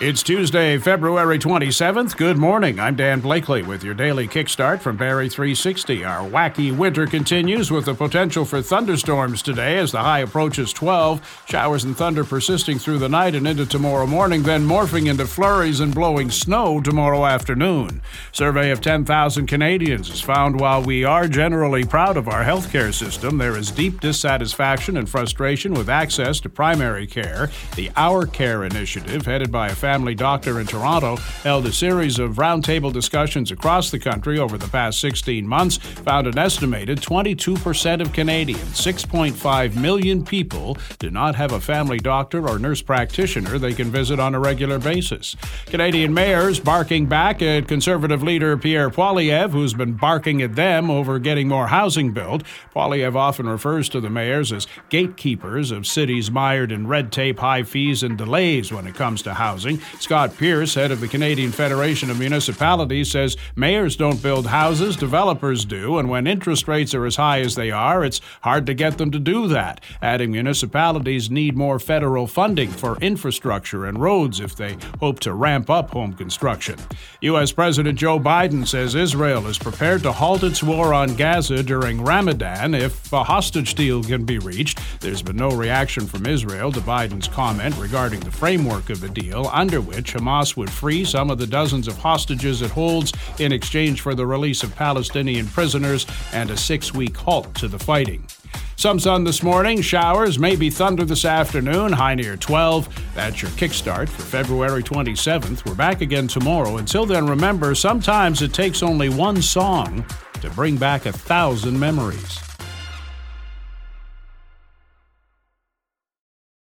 It's Tuesday, February 27th. Good morning. I'm Dan Blakely with your daily kickstart from Barrie 360. Our wacky winter continues with the potential for thunderstorms today as the high approaches 12. Showers and thunder persisting through the night and into tomorrow morning, then morphing into flurries and blowing snow tomorrow afternoon. Survey of 10,000 Canadians has found while we are generally proud of our healthcare system, there is deep dissatisfaction and frustration with access to primary care. The Our Care initiative, headed by a family doctor in Toronto, held a series of roundtable discussions across the country over the past 16 months, found an estimated 22% of Canadians, 6.5 million people, do not have a family doctor or nurse practitioner they can visit on a regular basis. Canadian mayors barking back at Conservative leader Pierre Poilievre, who's been barking at them over getting more housing built. Poilievre often refers to the mayors as gatekeepers of cities mired in red tape, high fees, and delays when it comes to housing. Scott Pearce, head of the Canadian Federation of Municipalities, says mayors don't build houses, developers do, and when interest rates are as high as they are, it's hard to get them to do that. Adding municipalities need more federal funding for infrastructure and roads if they hope to ramp up home construction. U.S. President Joe Biden says Israel is prepared to halt its war on Gaza during Ramadan if a hostage deal can be reached. There's been no reaction from Israel to Biden's comment regarding the framework of the deal under which Hamas would free some of the dozens of hostages it holds in exchange for the release of Palestinian prisoners and a six week halt to the fighting. Some sun this morning, showers, maybe thunder this afternoon, high near 12. That's your kickstart for February 27th. We're back again tomorrow. Until then, remember, sometimes it takes only one song to bring back a thousand memories.